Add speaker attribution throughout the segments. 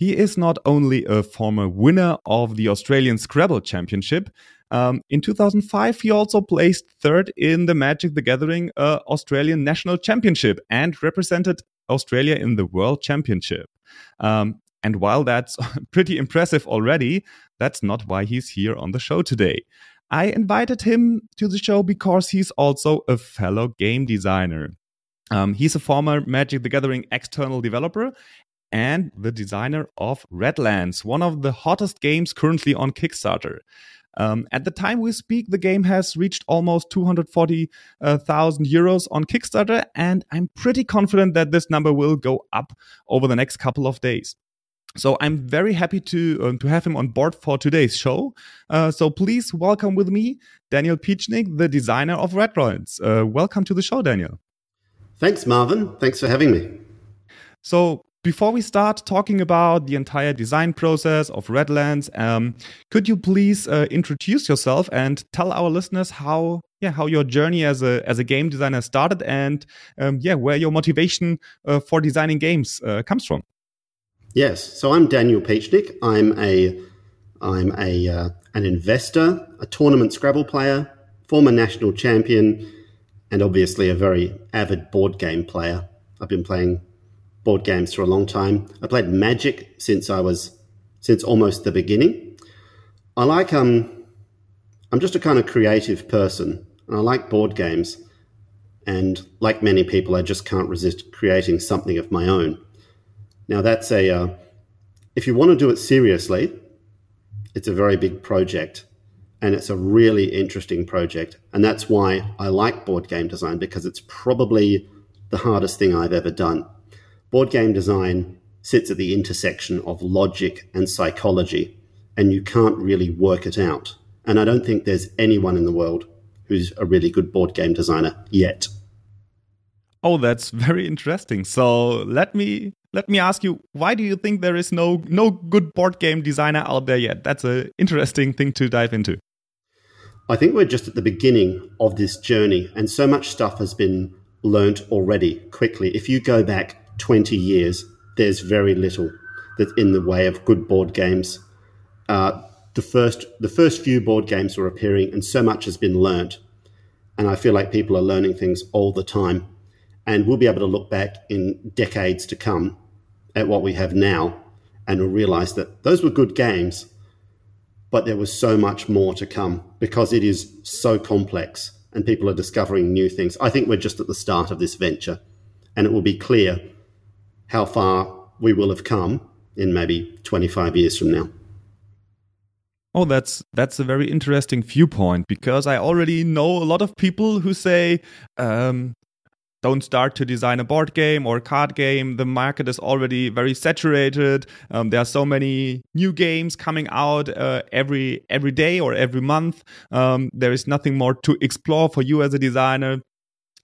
Speaker 1: He is not only a former winner of the Australian Scrabble Championship, um, in 2005, he also placed third in the Magic the Gathering uh, Australian National Championship and represented Australia in the World Championship. Um, and while that's pretty impressive already, that's not why he's here on the show today. I invited him to the show because he's also a fellow game designer. Um, he's a former Magic the Gathering external developer and the designer of Radlands, one of the hottest games currently on Kickstarter. Um, at the time we speak, the game has reached almost 240,000 uh, euros on Kickstarter, and I'm pretty confident that this number will go up over the next couple of days. So I'm very happy to um, to have him on board for today's show. Uh, so please welcome with me Daniel Piechnik, the designer of Radlands. Uh, welcome to the show, Daniel.
Speaker 2: Thanks, Marvin. Thanks for having me.
Speaker 1: So, before we start talking about the entire design process of Radlands, um, could you please uh, introduce yourself and tell our listeners how, yeah, how your journey as a as a game designer started, and um, yeah, where your motivation uh, for designing games uh, comes from?
Speaker 2: Yes, so I'm Daniel Piechnik. I'm a I'm a uh, an investor, a tournament Scrabble player, former national champion and obviously a very avid board game player. I've been playing board games for a long time. I played Magic since I was since almost the beginning. I like um I'm just a kind of creative person and I like board games. And like many people, I just can't resist creating something of my own. Now that's a uh, if you want to do it seriously, it's a very big project and it's a really interesting project. And that's why I like board game design because it's probably the hardest thing I've ever done. Board game design sits at the intersection of logic and psychology, and you can't really work it out. And I don't think there's anyone in the world who's a really good board game designer yet.
Speaker 1: Oh, that's very interesting. So let me let me ask you, why do you think there is no no good board game designer out there yet? That's an interesting thing to dive into.
Speaker 2: I think we're just at the beginning of this journey, and so much stuff has been learnt already quickly. If you go back 20 years, there's very little that's in the way of good board games. Uh, the first the first few board games were appearing, and so much has been learnt. And I feel like people are learning things all the time, and we'll be able to look back in decades to come at what we have now, and we'll realize that those were good games but there was so much more to come because it is so complex and people are discovering new things. I think we're just at the start of this venture, and it will be clear how far we will have come in maybe 25 years from now.
Speaker 1: Oh, that's that's a very interesting viewpoint because I already know a lot of people who say, um, don't start to design a board game or card game. The market is already very saturated. Um, there are so many new games coming out uh, every every day or every month. Um, there is nothing more to explore for you as a designer.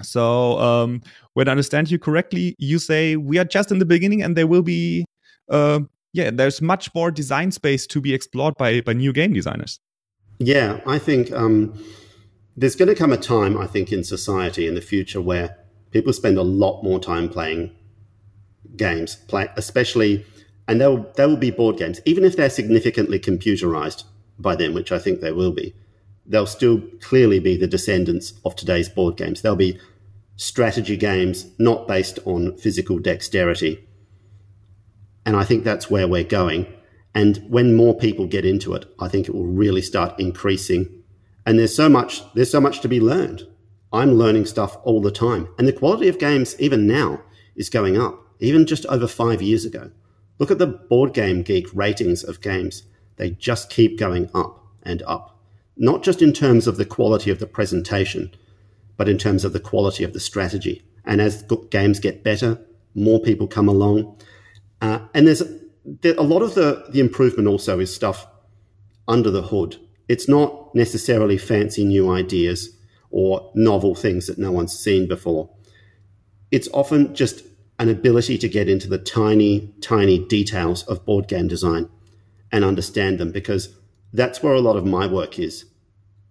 Speaker 1: So, um, when I understand you correctly, you say we are just in the beginning, and there will be, uh, yeah, there's much more design space to be explored by by new game designers.
Speaker 2: Yeah, I think um, there's going to come a time, I think, in society in the future where people spend a lot more time playing games, play, especially, and they will, they will be board games, even if they're significantly computerized by them, which I think they will be. They'll still clearly be the descendants of today's board games. They'll be strategy games not based on physical dexterity. And I think that's where we're going. And when more people get into it, I think it will really start increasing. And there's so much, there's so much to be learned. I'm learning stuff all the time. And the quality of games, even now, is going up, even just over five years ago. Look at the Board Game Geek ratings of games. They just keep going up and up. Not just in terms of the quality of the presentation, but in terms of the quality of the strategy. And as games get better, more people come along. Uh, and there's a lot of the, the improvement also is stuff under the hood. It's not necessarily fancy new ideas or novel things that no one's seen before. It's often just an ability to get into the tiny, tiny details of board game design and understand them because that's where a lot of my work is.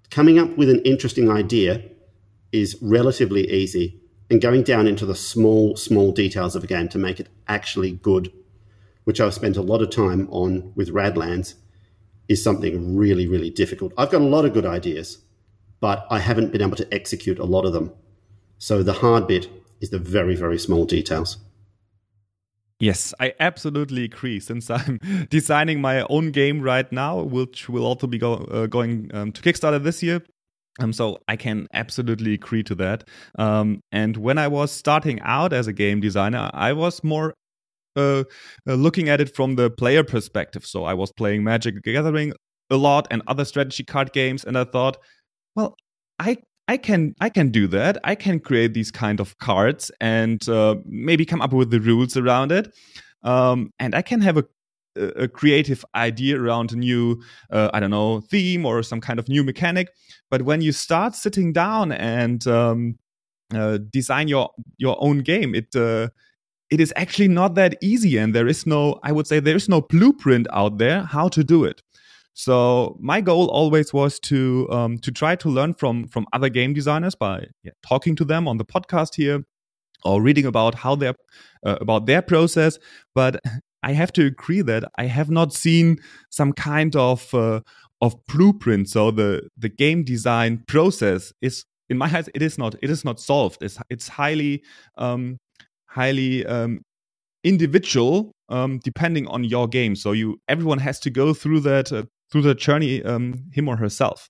Speaker 2: Coming up with an interesting idea is relatively easy, and going down into the small, small details of a game to make it actually good, which I've spent a lot of time on with Radlands, is something really, really difficult. I've got a lot of good ideas, but I haven't been able to execute a lot of them. So the hard bit is the very, very small details.
Speaker 1: Yes, I absolutely agree. Since I'm designing my own game right now, which will also be go, uh, going um, to Kickstarter this year, um, so I can absolutely agree to that. Um, and when I was starting out as a game designer, I was more uh, uh, looking at it from the player perspective. So I was playing Magic Gathering a lot and other strategy card games, and I thought, well, I I can I can do that. I can create these kind of cards and uh, maybe come up with the rules around it. Um, and I can have a, a creative idea around a new uh, I don't know theme or some kind of new mechanic. But when you start sitting down and um, uh, design your your own game, it uh, it is actually not that easy, and there is no I would say there is no blueprint out there how to do it. So my goal always was to um, to try to learn from from other game designers by yeah, talking to them on the podcast here or reading about how their uh, about their process. But I have to agree that I have not seen some kind of uh, of blueprint. So the the game design process is in my eyes it is not it is not solved. It's it's highly um, highly um, individual um, depending on your game. So you everyone has to go through that uh, through the journey, um, him or herself,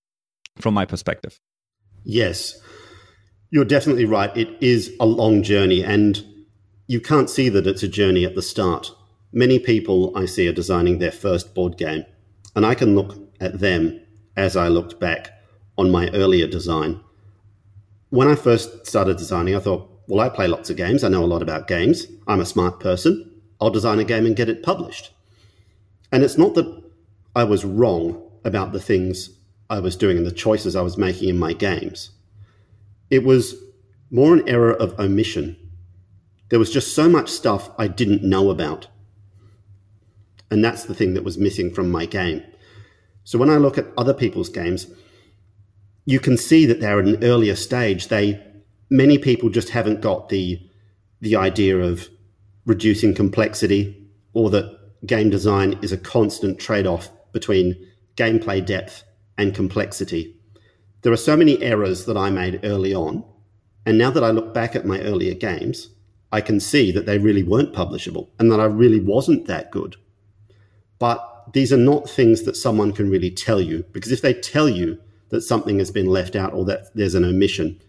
Speaker 1: from my perspective.
Speaker 2: Yes, you're definitely right. It is a long journey, and you can't see that it's a journey at the start. Many people I see are designing their first board game, and I can look at them as I looked back on my earlier design. When I first started designing, I thought, well, I play lots of games. I know a lot about games. I'm a smart person. I'll design a game and get it published. And it's not that I was wrong about the things I was doing and the choices I was making in my games. It was more an error of omission. There was just so much stuff I didn't know about. And that's the thing that was missing from my game. So when I look at other people's games, you can see that they're at an earlier stage. They many people just haven't got the the idea of reducing complexity or that game design is a constant trade-off between gameplay depth and complexity. There are so many errors that I made early on, and now that I look back at my earlier games, I can see that they really weren't publishable and that I really wasn't that good. But these are not things that someone can really tell you because if they tell you that something has been left out or that there's an omission,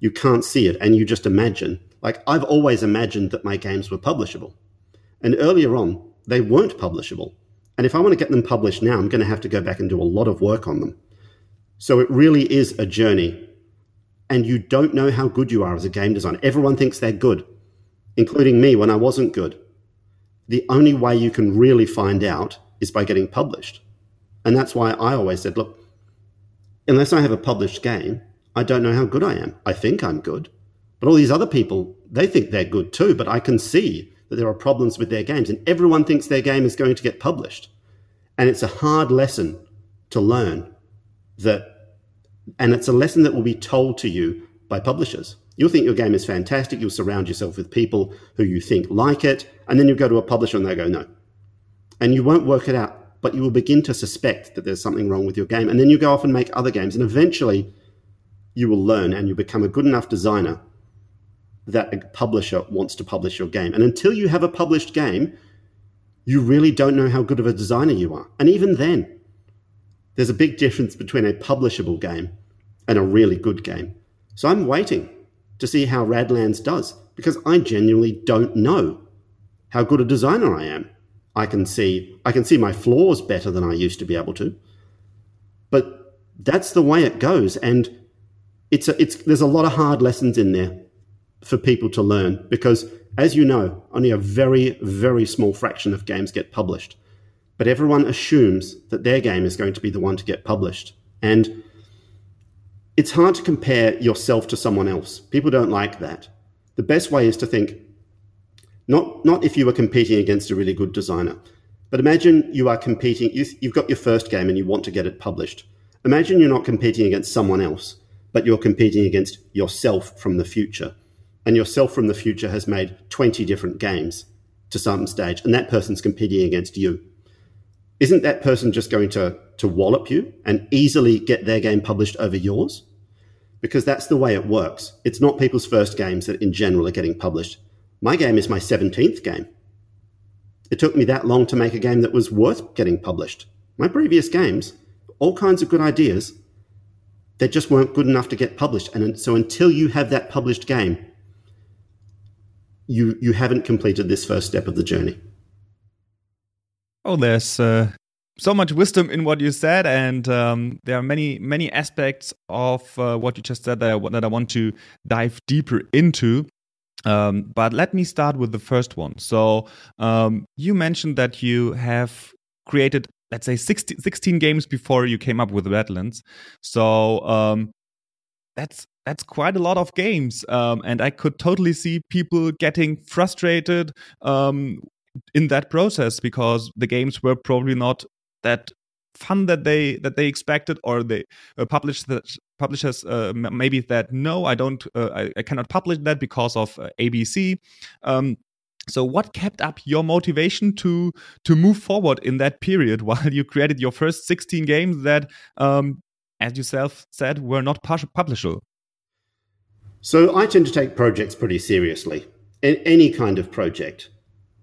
Speaker 2: you can't see it and you just imagine. Like I've always imagined that my games were publishable. And earlier on, they weren't publishable. And if I want to get them published now, I'm going to have to go back and do a lot of work on them. So it really is a journey. And you don't know how good you are as a game designer. Everyone thinks they're good, including me when I wasn't good. The only way you can really find out is by getting published. And that's why I always said, look, unless I have a published game, I don't know how good I am. I think I'm good. But all these other people, they think they're good too, but I can see that there are problems with their games, and everyone thinks their game is going to get published. And it's a hard lesson to learn that, and it's a lesson that will be told to you by publishers. You'll think your game is fantastic, you'll surround yourself with people who you think like it, and then you go to a publisher and they go, no. And you won't work it out, but you will begin to suspect that there's something wrong with your game. And then you go off and make other games, and eventually you will learn and you become a good enough designer that a publisher wants to publish your game. And until you have a published game, you really don't know how good of a designer you are. And even then, there's a big difference between a publishable game and a really good game. So I'm waiting to see how Radlands does because I genuinely don't know how good a designer I am. I can see I can see my flaws better than I used to be able to. But that's the way it goes and it's a, it's there's a lot of hard lessons in there for people to learn because As you know, only a very, very small fraction of games get published. But everyone assumes that their game is going to be the one to get published. And it's hard to compare yourself to someone else. People don't like that. The best way is to think not, not if you were competing against a really good designer, but imagine you are competing, you've got your first game and you want to get it published. Imagine you're not competing against someone else, but you're competing against yourself from the future. And yourself from the future has made 20 different games to some stage, and that person's competing against you. Isn't that person just going to, to wallop you and easily get their game published over yours? Because that's the way it works. It's not people's first games that in general are getting published. My game is my 17th game. It took me that long to make a game that was worth getting published. My previous games, all kinds of good ideas, they just weren't good enough to get published. And so until you have that published game, you you haven't completed this first step of the journey.
Speaker 1: Oh, there's uh, so much wisdom in what you said, and um, there are many many aspects of uh, what you just said that I, that I want to dive deeper into. Um, but let me start with the first one. So um, you mentioned that you have created, let's say, 16, 16 games before you came up with Radlands. So um, that's that's quite a lot of games, um, and I could totally see people getting frustrated um, in that process because the games were probably not that fun that they that they expected or they uh, published that publishers uh, maybe that no i don't uh, I, I, cannot publish that because of uh, abc um, so what kept up your motivation to to move forward in that period while you created your first 16 games that um, as yourself said were not publishable?
Speaker 2: So i tend to take projects pretty seriously any kind of project.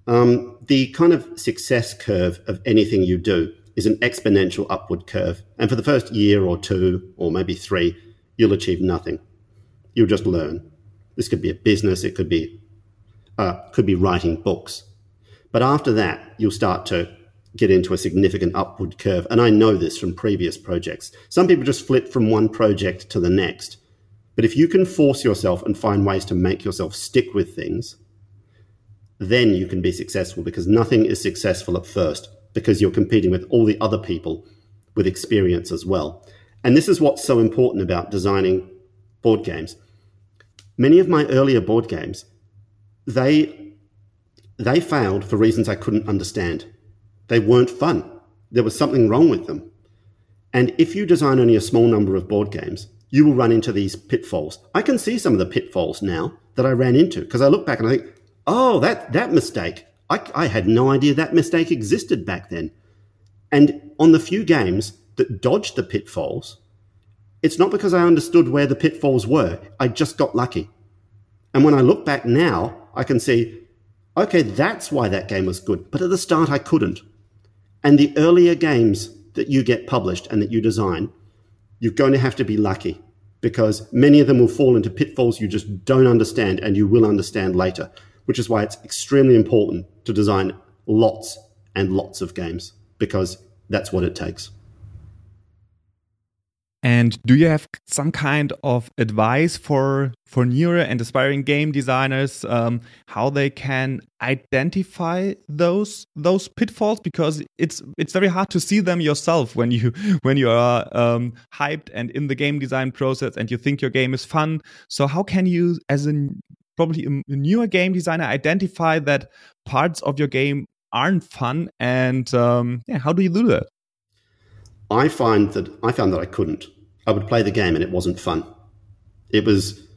Speaker 2: Um, the kind of success curve of anything you do is an exponential upward curve. And for the first year or two, or maybe three, you'll achieve nothing. You'll just learn. This could be a business, it could be, uh, could be writing books. But after that, you'll start to get into a significant upward curve. And I know this from previous projects. Some people just flip from one project to the next. But if you can force yourself and find ways to make yourself stick with things, then you can be successful because nothing is successful at first because you're competing with all the other people with experience as well. And this is what's so important about designing board games. Many of my earlier board games, they they failed for reasons I couldn't understand. They weren't fun. There was something wrong with them. And if you design only a small number of board games, you will run into these pitfalls. I can see some of the pitfalls now that I ran into because I look back and I think, oh, that that mistake I, I had no idea that mistake existed back then. And on the few games that dodged the pitfalls, it's not because I understood where the pitfalls were. I just got lucky. And when I look back now, I can see, okay, that's why that game was good. But at the start, I couldn't. And the earlier games that you get published and that you design, you're going to have to be lucky because many of them will fall into pitfalls you just don't understand and you will understand later which is why it's extremely important to design lots and lots of games because that's what it takes.
Speaker 1: And do you have some kind of advice for for newer and aspiring game designers um, how they can identify those those pitfalls? Because it's it's very hard to see them yourself when you when you are um, hyped and in the game design process and you think your game is fun. So how can you, as a probably a newer game designer identify that parts of your game aren't fun and um, yeah how do you do that?
Speaker 2: I find that i found that i couldn't. I would play the game and it wasn't fun. It was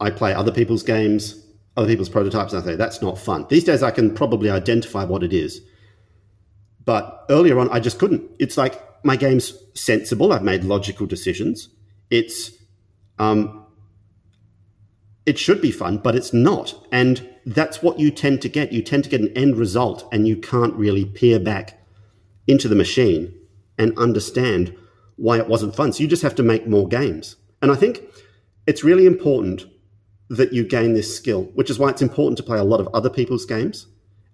Speaker 2: i play other people's games other people's prototypes and i say that's not fun. These days i can probably identify what it is. But earlier on i just couldn't. It's like my game's sensible. I've made logical decisions. It's um, it should be fun, but it's not. And that's what you tend to get. You tend to get an end result, and you can't really peer back into the machine and understand why it wasn't fun. So you just have to make more games. And I think it's really important that you gain this skill, which is why it's important to play a lot of other people's games.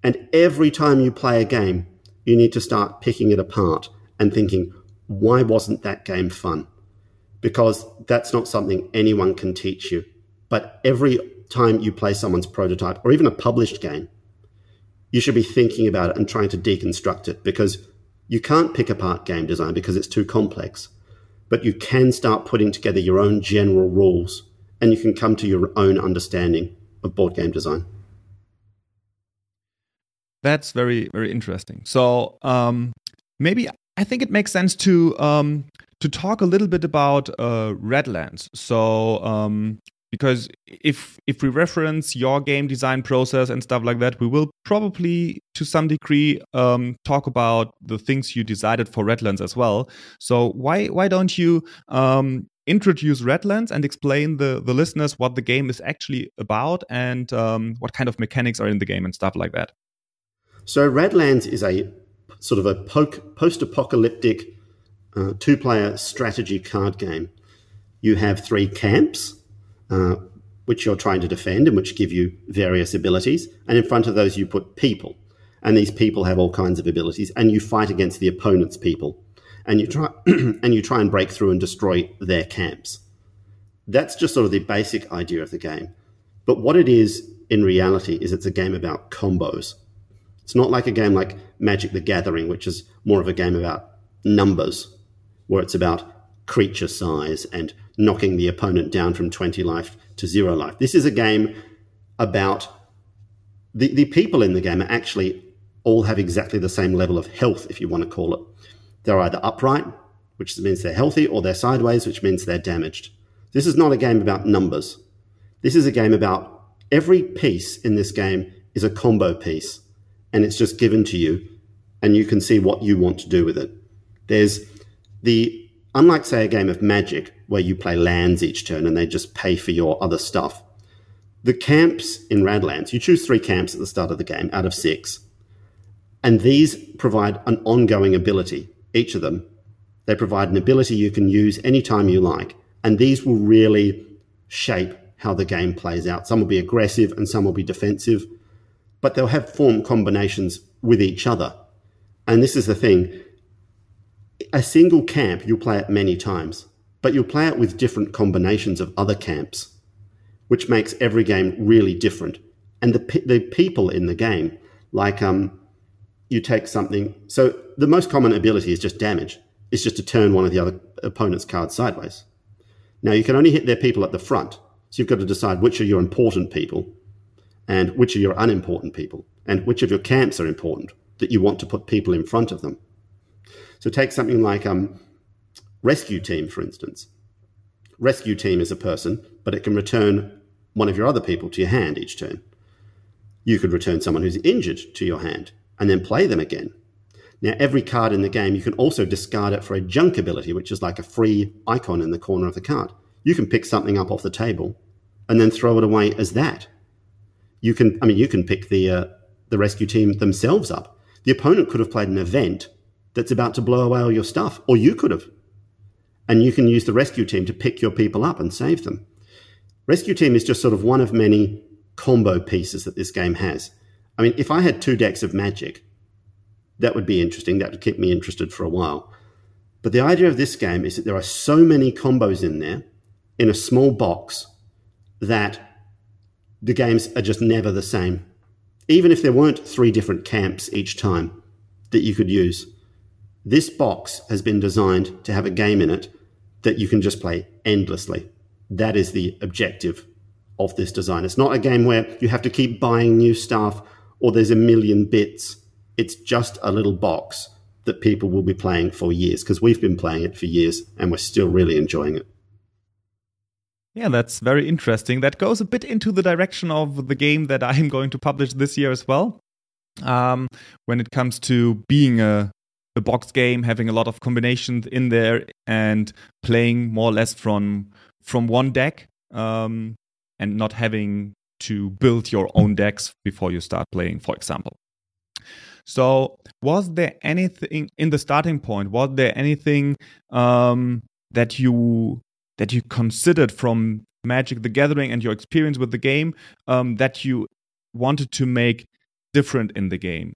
Speaker 2: And every time you play a game, you need to start picking it apart and thinking, why wasn't that game fun? Because that's not something anyone can teach you but every time you play someone's prototype or even a published game, you should be thinking about it and trying to deconstruct it because you can't pick apart game design because it's too complex. But you can start putting together your own general rules and you can come to your own understanding of board game design.
Speaker 1: That's very, very interesting. So um, maybe I think it makes sense to um, to talk a little bit about uh, Radlands. So um, because if if we reference your game design process and stuff like that, we will probably to some degree um, talk about the things you decided for Radlands as well. So why why don't you um, introduce Radlands and explain the the listeners what the game is actually about and um, what kind of mechanics are in the game and stuff like that?
Speaker 2: So Radlands is a sort of a post-apocalyptic uh, two-player strategy card game. You have three camps uh, which you're trying to defend and which give you various abilities. And in front of those, you put people. And these people have all kinds of abilities. And you fight against the opponent's people. And you try and you try and break through and destroy their camps. That's just sort of the basic idea of the game. But what it is in reality is it's a game about combos. It's not like a game like Magic the Gathering, which is more of a game about numbers, where it's about creature size and knocking the opponent down from 20 life to zero life. This is a game about the, the people in the game are actually all have exactly the same level of health, if you want to call it. They're either upright, which means they're healthy, or they're sideways, which means they're damaged. This is not a game about numbers. This is a game about every piece in this game is a combo piece, and it's just given to you, and you can see what you want to do with it. There's the Unlike, say, a game of Magic, where you play lands each turn and they just pay for your other stuff, the camps in Radlands, you choose three camps at the start of the game out of six. And these provide an ongoing ability, each of them. They provide an ability you can use anytime you like. And these will really shape how the game plays out. Some will be aggressive and some will be defensive, but they'll have form combinations with each other. And this is the thing a single camp, you'll play it many times, but you'll play it with different combinations of other camps, which makes every game really different. And the, the people in the game, like um, you take something. So the most common ability is just damage. It's just to turn one of the other opponent's cards sideways. Now you can only hit their people at the front, so you've got to decide which are your important people, and which are your unimportant people, and which of your camps are important that you want to put people in front of them. So take something like um, rescue team, for instance. Rescue team is a person, but it can return one of your other people to your hand each turn. You could return someone who's injured to your hand and then play them again. Now, every card in the game, you can also discard it for a junk ability, which is like a free icon in the corner of the card. You can pick something up off the table and then throw it away as that. You can, I mean, you can pick the uh, the rescue team themselves up. The opponent could have played an event that's about to blow away all your stuff, or you could have. And you can use the rescue team to pick your people up and save them. Rescue team is just sort of one of many combo pieces that this game has. I mean, if I had two decks of magic, that would be interesting. That would keep me interested for a while. But the idea of this game is that there are so many combos in there in a small box that the games are just never the same. Even if there weren't three different camps each time that you could use. This box has been designed to have a game in it that you can just play endlessly. That is the objective of this design. It's not a game where you have to keep buying new stuff or there's a million bits. It's just a little box that people will be playing for years because we've been playing it for years and we're still really enjoying it.
Speaker 1: Yeah, that's very interesting. That goes a bit into the direction of the game that I'm going to publish this year as well. Um, when it comes to being a a box game, having a lot of combinations in there, and playing more or less from from one deck, um, and not having to build your own decks before you start playing, for example. So, was there anything in the starting point? Was there anything um, that you that you considered from Magic: The Gathering and your experience with the game um, that you wanted to make different in the game?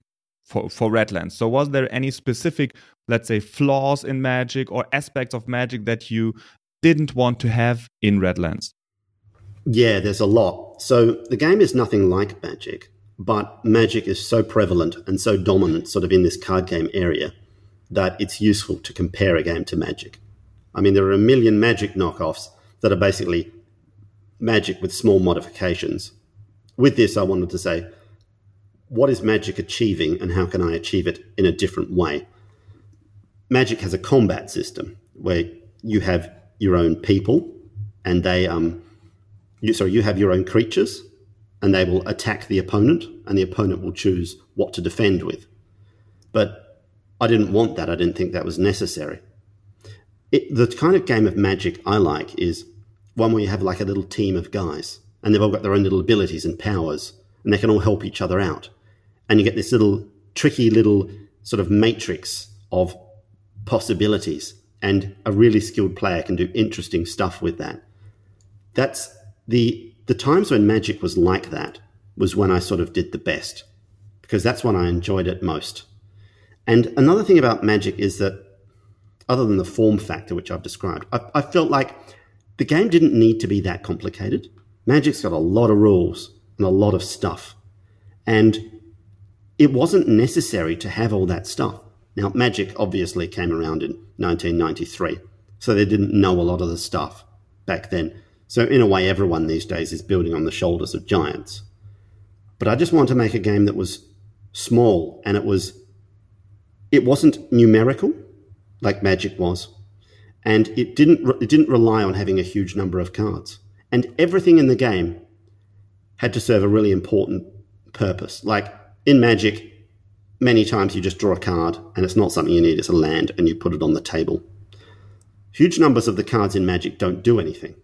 Speaker 1: For, for Radlands. So, was there any specific, let's say, flaws in Magic or aspects of Magic that you didn't want to have in Radlands?
Speaker 2: Yeah, there's a lot. So the game is nothing like Magic, but Magic is so prevalent and so dominant, sort of in this card game area, that it's useful to compare a game to Magic. I mean, there are a million Magic knockoffs that are basically Magic with small modifications. With this, I wanted to say, what is Magic achieving and how can I achieve it in a different way? Magic has a combat system where you have your own people and they um you sorry you have your own creatures and they will attack the opponent and the opponent will choose what to defend with. But i didn't want that. I didn't think that was necessary. It, the kind of game of magic i like is one where you have like a little team of guys and they've all got their own little abilities and powers and they can all help each other out and you get this little tricky little sort of matrix of possibilities and a really skilled player can do interesting stuff with that. That's the the times when Magic was like that was when I sort of did the best because that's when I enjoyed it most. And another thing about Magic is that other than the form factor which I've described, I, I felt like the game didn't need to be that complicated. Magic's got a lot of rules and a lot of stuff. And it wasn't necessary to have all that stuff. Now, Magic obviously came around in 1993, so they didn't know a lot of the stuff back then. So, in a way, everyone these days is building on the shoulders of giants. But I just wanted to make a game that was small and it was it wasn't numerical like Magic was, and it didn't it didn't rely on having a huge number of cards. And everything in the game had to serve a really important purpose. Like in Magic, many times you just draw a card and it's not something you need, it's a land, and you put it on the table. Huge numbers of the cards in Magic don't do anything.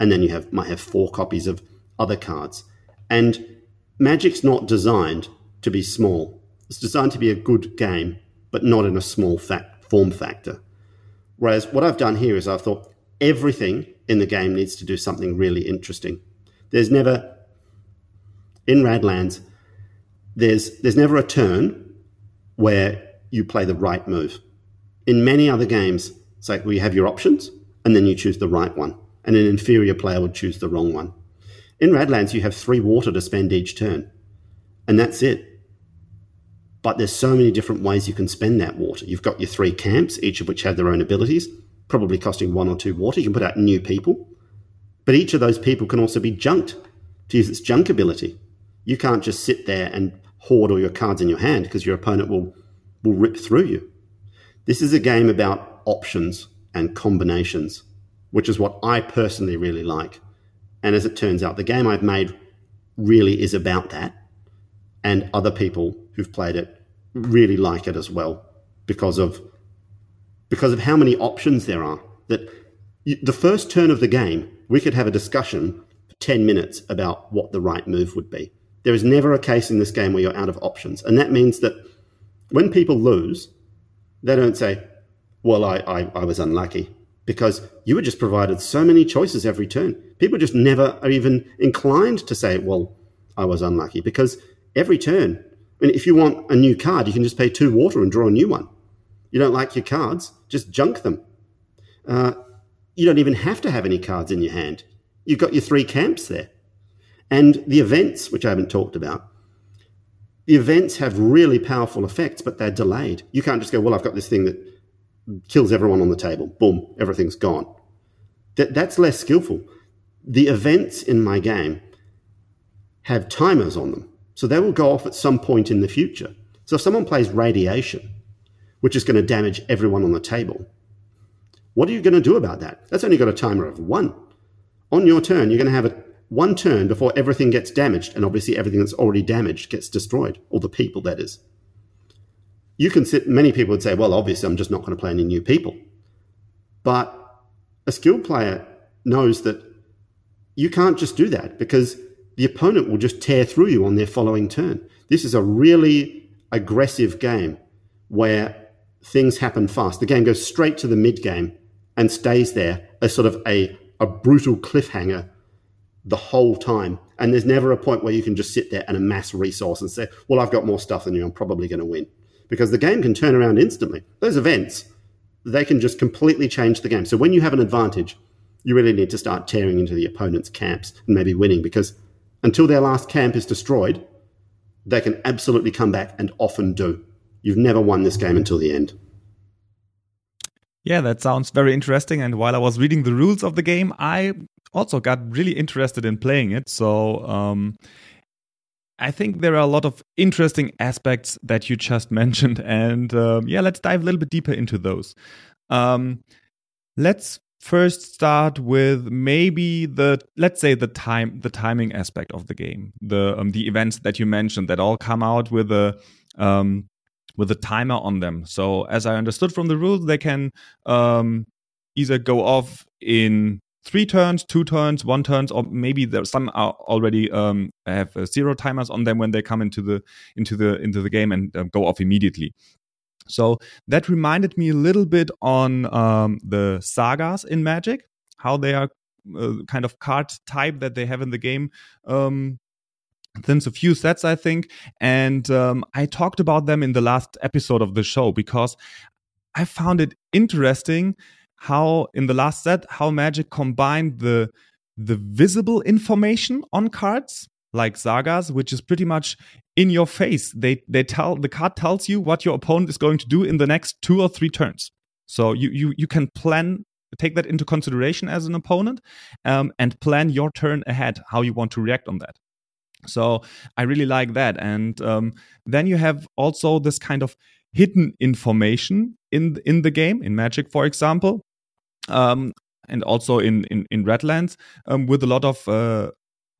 Speaker 2: And then you have might have four copies of other cards. And Magic's not designed to be small. It's designed to be a good game, but not in a small fact, form factor. Whereas what I've done here is I've thought everything in the game needs to do something really interesting. There's never in Radlands, there's there's never a turn where you play the right move. In many other games, it's like we have your options and then you choose the right one, and an inferior player would choose the wrong one. In Radlands, you have three water to spend each turn, and that's it. But there's so many different ways you can spend that water. You've got your three camps, each of which have their own abilities, probably costing one or two water. You can put out new people, but each of those people can also be junked to use its junk ability. You can't just sit there and hoard all your cards in your hand because your opponent will will rip through you. This is a game about options and combinations, which is what I personally really like. And as it turns out, the game I've made really is about that. And other people who've played it really like it as well because of because of how many options there are. That you, the first turn of the game, we could have a discussion for 10 minutes about what the right move would be. There is never a case in this game where you're out of options. And that means that when people lose, they don't say, well, I, I, I was unlucky because you were just provided so many choices every turn. People just never are even inclined to say, well, I was unlucky because every turn, mean, if you want a new card, you can just pay two water and draw a new one. You don't like your cards, just junk them. Uh, you don't even have to have any cards in your hand. You've got your three camps there. And the events, which I haven't talked about, the events have really powerful effects, but they're delayed. You can't just go, well, I've got this thing that kills everyone on the table. Boom, everything's gone. That, that's less skillful. The events in my game have timers on them. So they will go off at some point in the future. So if someone plays radiation, which is going to damage everyone on the table, what are you going to do about that? That's only got a timer of one. On your turn, you're going to have a one turn before everything gets damaged, and obviously everything that's already damaged gets destroyed, or the people, that is. You can sit, many people would say, well, obviously, I'm just not going to play any new people. But a skilled player knows that you can't just do that because the opponent will just tear through you on their following turn. This is a really aggressive game where things happen fast. The game goes straight to the mid game and stays there as sort of a, a brutal cliffhanger the whole time. And there's never a point where you can just sit there and amass resource and say, well, I've got more stuff than you. I'm probably going to win. Because the game can turn around instantly. Those events, they can just completely change the game. So when you have an advantage, you really need to start tearing into the opponent's camps and maybe winning because until their last camp is destroyed, they can absolutely come back and often do. You've never won this game until the end.
Speaker 1: Yeah, that sounds very interesting. And while I was reading the rules of the game, I also got really interested in playing it. So, um, I think there are a lot of interesting aspects that you just mentioned. And um, yeah, let's dive a little bit deeper into those. Um, let's first start with maybe the let's say the time the timing aspect of the game the um, the events that you mentioned that all come out with a um, with a timer on them so as i understood from the rules they can um, either go off in three turns two turns one turns or maybe there some are already um, have uh, zero timers on them when they come into the into the into the game and um, go off immediately so that reminded me a little bit on um, the sagas in Magic, how they are uh, kind of card type that they have in the game. Um, since a few sets, I think. And um, I talked about them in the last episode of the show because I found it interesting how in the last set how Magic combined the the visible information on cards like sagas, which is pretty much in your face. They they tell the card tells you what your opponent is going to do in the next two or three turns. So you you you can plan take that into consideration as an opponent um, and plan your turn ahead how you want to react on that. So I really like that. And um, then you have also this kind of hidden information in in the game in Magic, for example. Um, and also in in, in Radlands um, with a lot of uh,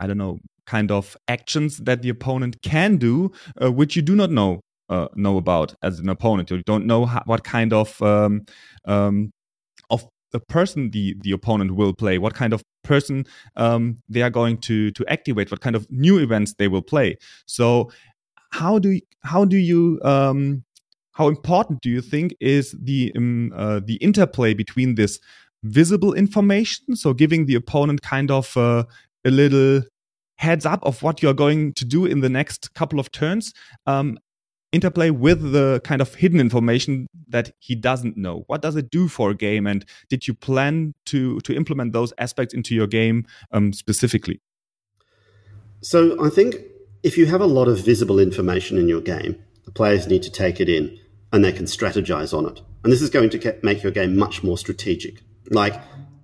Speaker 1: I don't know kind of actions that the opponent can do, uh, which you do not know uh, know about as an opponent. You don't know how, what kind of um, um, of a person the the opponent will play, what kind of person um, they are going to to activate, what kind of new events they will play. So how do you, how do you um, how important do you think is the um, uh, the interplay between this visible information, so giving the opponent kind of uh, a little heads up of what you're going to do in the next couple of turns um, interplay with the kind of hidden information that he doesn't know? What does it do for a game and did you plan to to implement those aspects into your game um, specifically?
Speaker 2: So i think if you have a lot of visible information in your game the players need to take it in and they can strategize on it and this is going to make your game much more strategic like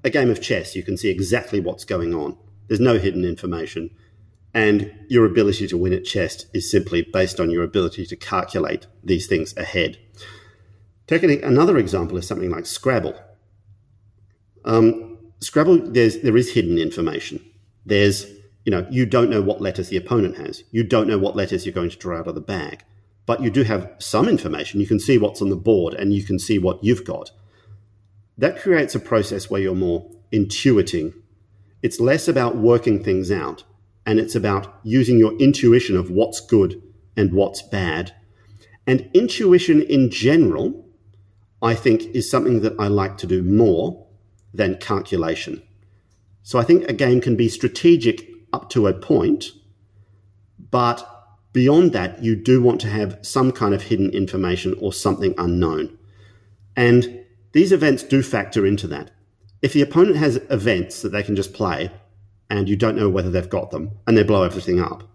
Speaker 2: a game of chess you can see exactly what's going on there's no hidden information. And your ability to win at chess is simply based on your ability to calculate these things ahead. Taking another example is something like Scrabble. Um, Scrabble, there's, there is hidden information. There's, you know, you don't know what letters the opponent has. You don't know what letters you're going to draw out of the bag. But you do have some information. You can see what's on the board and you can see what you've got. That creates a process where you're more intuiting it's less about working things out and it's about using your intuition of what's good and what's bad. And intuition in general, I think, is something that I like to do more than calculation. So I think a game can be strategic up to a point, but beyond that, you do want to have some kind of hidden information or something unknown. And these events do factor into that if the opponent has events that they can just play and you don't know whether they've got them and they blow everything up,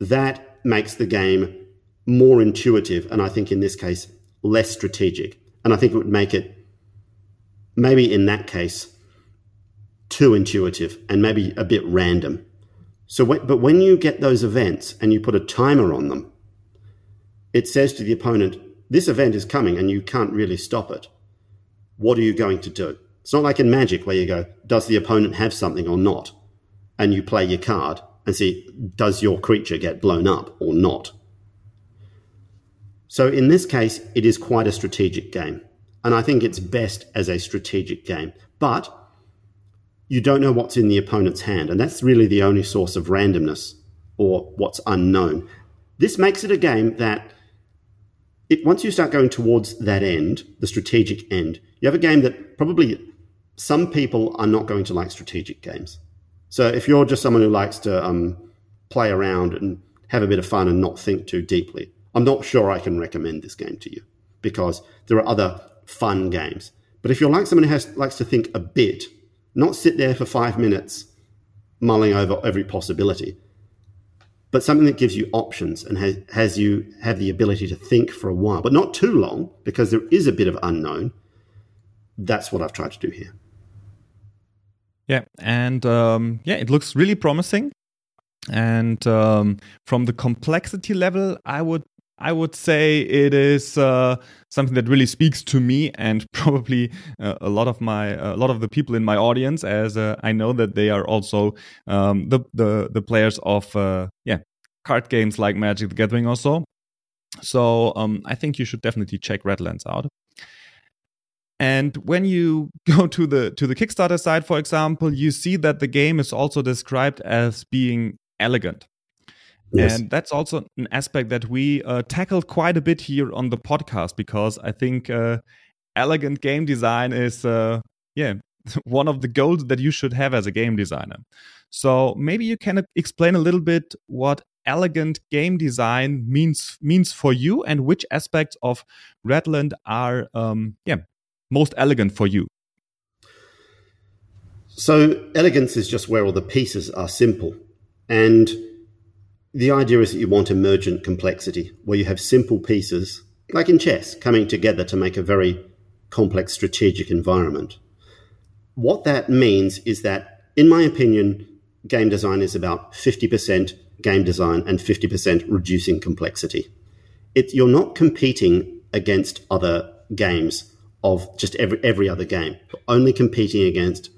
Speaker 2: that makes the game more intuitive and I think in this case less strategic. And I think it would make it maybe in that case too intuitive and maybe a bit random. So, but when you get those events and you put a timer on them, it says to the opponent, "This event is coming, and you can't really stop it. What are you going to do?" It's not like in Magic where you go, does the opponent have something or not? And you play your card and see, does your creature get blown up or not? So in this case, it is quite a strategic game. And I think it's best as a strategic game. But you don't know what's in the opponent's hand. And that's really the only source of randomness or what's unknown. This makes it a game that it, once you start going towards that end, the strategic end, you have a game that probably some people are not going to like strategic games. So if you're just someone who likes to um, play around and have a bit of fun and not think too deeply, I'm not sure I can recommend this game to you because there are other fun games. But if you're like someone who has, likes to think a bit not sit there for five minutes mulling over every possibility, but something that gives you options and has, has you have the ability to think for a while, but not too long because there is a bit of unknown. That's what I've tried to do here.
Speaker 1: Yeah, and um, yeah, it looks really promising. And um, from the complexity level, I would I would say it is uh, something that really speaks to me and probably uh, a lot of my a lot of the people in my audience, as uh, I know that they are also um, the, the the players of uh, yeah card games like Magic the Gathering also. So um, I think you should definitely check Radlands out. And when you go to the to the Kickstarter side, for example, you see that the game is also described as being elegant. Yes. And that's also an aspect that we uh, tackled quite a bit here on the podcast because I think uh, elegant game design is, uh, yeah, one of the goals that you should have as a game designer. So maybe you can explain a little bit what elegant game design means means for you and which aspects of Radland are, um, yeah, most elegant for you.
Speaker 2: So elegance is just where all the pieces are simple, and the idea is that you want emergent complexity, where you have simple pieces, like in chess, coming together to make a very complex strategic environment. What that means is that, in my opinion, game design is about 50% game design and 50% reducing complexity. It, you're not competing against other games of just every, every other game, you're only competing against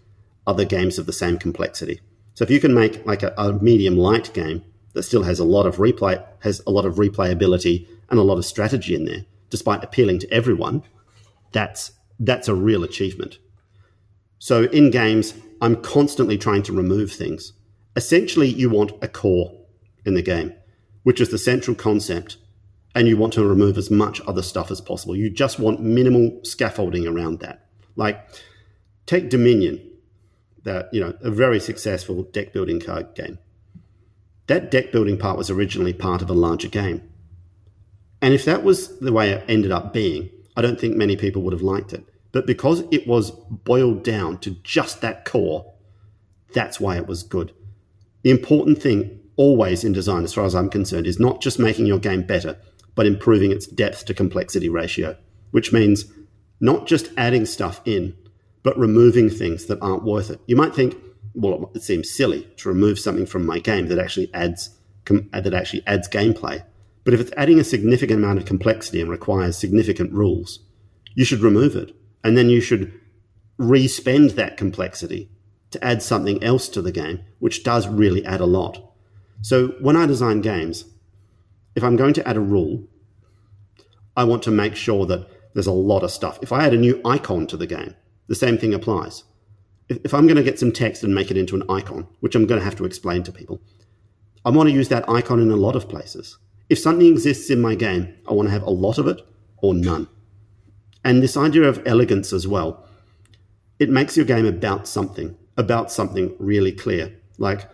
Speaker 2: other games of the same complexity. So if you can make like a, a medium light game that still has a lot of replay, has a lot of replayability and a lot of strategy in there, despite appealing to everyone, that's that's a real achievement. So in games, I'm constantly trying to remove things. Essentially, you want a core in the game, which is the central concept, and you want to remove as much other stuff as possible. You just want minimal scaffolding around that. Like take Dominion, that you know, a very successful deck building card game. That deck building part was originally part of a larger game. And if that was the way it ended up being, I don't think many people would have liked it. But because it was boiled down to just that core, that's why it was good. The important thing always in design, as far as I'm concerned, is not just making your game better, but improving its depth to complexity ratio, which means not just adding stuff in, but removing things that aren't worth it. You might think, well, it seems silly to remove something from my game that actually adds uh, that actually adds gameplay. But if it's adding a significant amount of complexity and requires significant rules, you should remove it, and then you should respend that complexity to add something else to the game, which does really add a lot. So when I design games, if I'm going to add a rule, I want to make sure that there's a lot of stuff. If I add a new icon to the game, the same thing applies if I'm going to get some text and make it into an icon, which I'm going to have to explain to people, I want to use that icon in a lot of places. If something exists in my game, I want to have a lot of it or none. And this idea of elegance as well, it makes your game about something, about something really clear. Like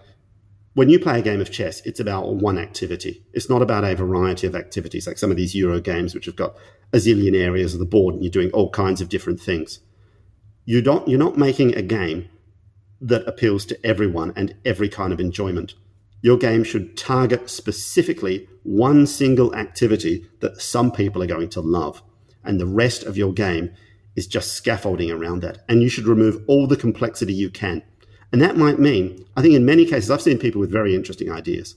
Speaker 2: when you play a game of chess, it's about one activity. It's not about a variety of activities like some of these Euro games, which have got a zillion areas of the board and you're doing all kinds of different things you don't you're not making a game that appeals to everyone and every kind of enjoyment. Your game should target specifically one single activity that some people are going to love, and the rest of your game is just scaffolding around that. And you should remove all the complexity you can. And that might mean, I think in many cases, I've seen people with very interesting ideas,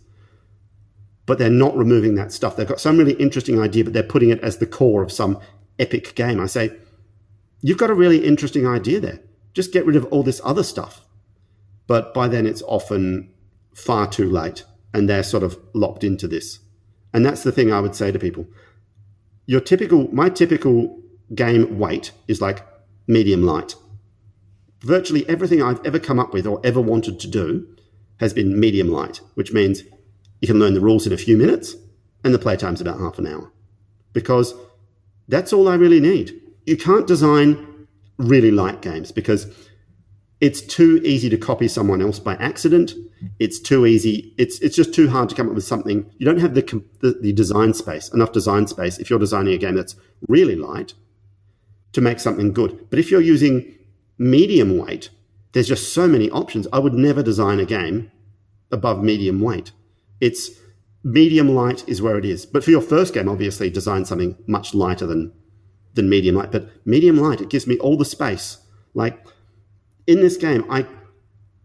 Speaker 2: but they're not removing that stuff. They've got some really interesting idea, but they're putting it as the core of some epic game. I say, you've got a really interesting idea there. Just get rid of all this other stuff. But by then, it's often far too late and they're sort of locked into this. And that's the thing I would say to people. Your typical, my typical game weight is like medium light. Virtually everything I've ever come up with or ever wanted to do has been medium light, which means you can learn the rules in a few minutes and the playtime's about half an hour. Because that's all I really need you can't design really light games because it's too easy to copy someone else by accident. It's too easy. It's it's just too hard to come up with something. You don't have the, the, the design space enough design space if you're designing a game that's really light to make something good. But if you're using medium weight, there's just so many options. I would never design a game above medium weight. It's medium light is where it is. But for your first game, obviously design something much lighter than than medium light. But medium light, it gives me all the space. Like in this game, I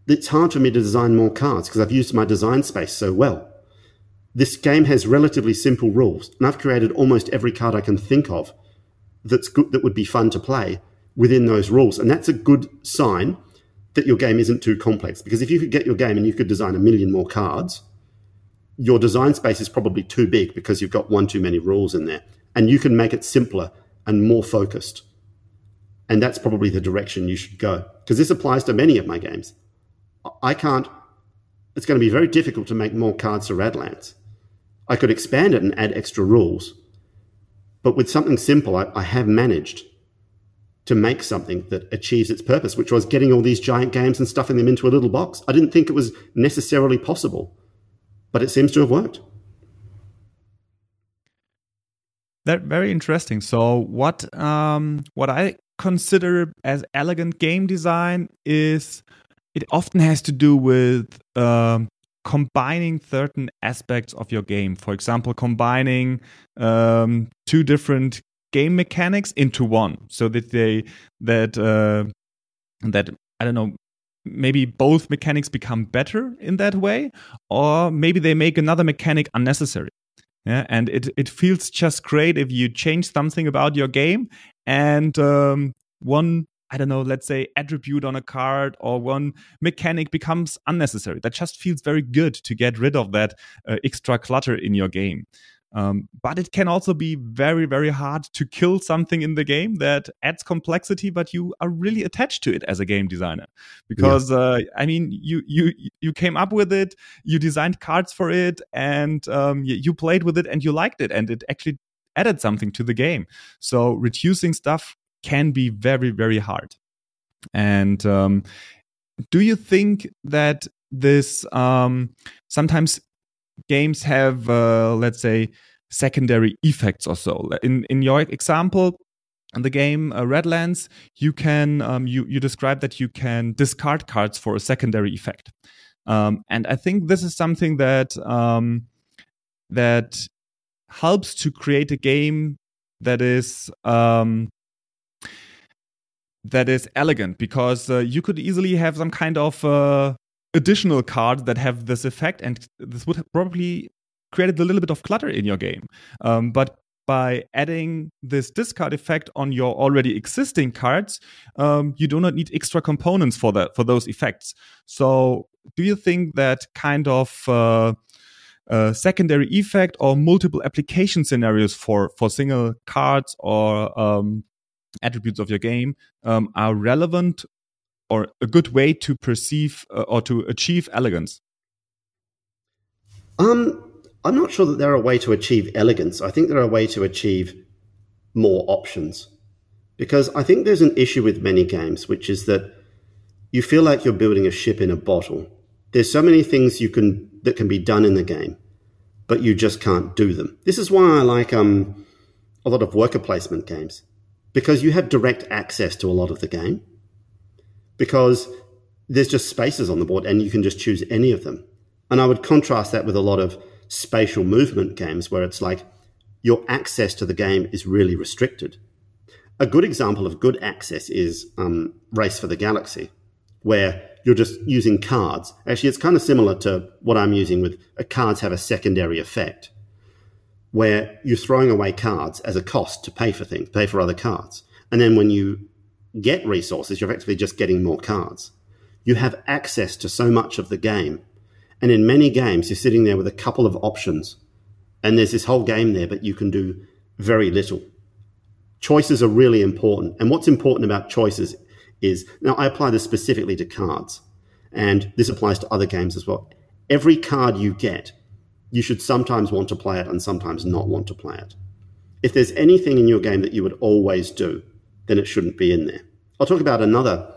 Speaker 2: it's hard for me to design more cards because I've used my design space so well. This game has relatively simple rules, and I've created almost every card I can think of that's good that would be fun to play within those rules. And that's a good sign that your game isn't too complex. Because if you could get your game and you could design a million more cards, your design space is probably too big because you've got one too many rules in there. And you can make it simpler and more focused. And that's probably the direction you should go. Because this applies to many of my games. I can't, it's going to be very difficult to make more cards for Radlands. I could expand it and add extra rules. But with something simple, I, I have managed to make something that achieves its purpose, which was getting all these giant games and stuffing them into a little box. I didn't think it was necessarily possible, but it seems to have worked.
Speaker 1: That very interesting. So what um, what I consider as elegant game design is it often has to do with um, combining certain aspects of your game. For example, combining um, two different game mechanics into one so that they that uh, that I don't know maybe both mechanics become better in that way or maybe they make another mechanic unnecessary yeah and it it feels just great if you change something about your game and um, one I don't know, let's say attribute on a card or one mechanic becomes unnecessary. That just feels very good to get rid of that uh, extra clutter in your game. Um, but it can also be very, very hard to kill something in the game that adds complexity, but you are really attached to it as a game designer. Because yeah. uh, I mean, you you you came up with it, you designed cards for it, and um, you, you played with it, and you liked it, and it actually added something to the game. So reducing stuff can be very, very hard. And um, do you think that this um, sometimes games have, uh, let's say, secondary effects or so. In in your example, in the game uh, Radlands, you can um, you you describe that you can discard cards for a secondary effect, um, and I think this is something that um, that helps to create a game that is um, that is elegant because uh, you could easily have some kind of uh, additional cards that have this effect, and this would probably create a little bit of clutter in your game. Um, but by adding this discard effect on your already existing cards, um, you do not need extra components for that for those effects. So, do you think that kind of uh, uh, secondary effect or multiple application scenarios for for single cards or um, attributes of your game um, are relevant or a good way to perceive uh, or to achieve elegance?
Speaker 2: Um, I'm not sure that they're a way to achieve elegance. I think they're a way to achieve more options. Because I think there's an issue with many games, which is that you feel like you're building a ship in a bottle. There's so many things you can that can be done in the game, but you just can't do them. This is why I like um, a lot of worker placement games because you have direct access to a lot of the game because there's just spaces on the board and you can just choose any of them. And I would contrast that with a lot of spatial movement games where it's like your access to the game is really restricted. A good example of good access is um, Race for the Galaxy, where you're just using cards. Actually, it's kind of similar to what I'm using with uh, cards have a secondary effect, where you're throwing away cards as a cost to pay for things, pay for other cards. And then when you get resources, you're effectively just getting more cards. You have access to so much of the game. And in many games, you're sitting there with a couple of options. And there's this whole game there, but you can do very little. Choices are really important. And what's important about choices is now I apply this specifically to cards, and this applies to other games as well. Every card you get, you should sometimes want to play it and sometimes not want to play it. If there's anything in your game that you would always do, then it shouldn't be in there. I'll talk about another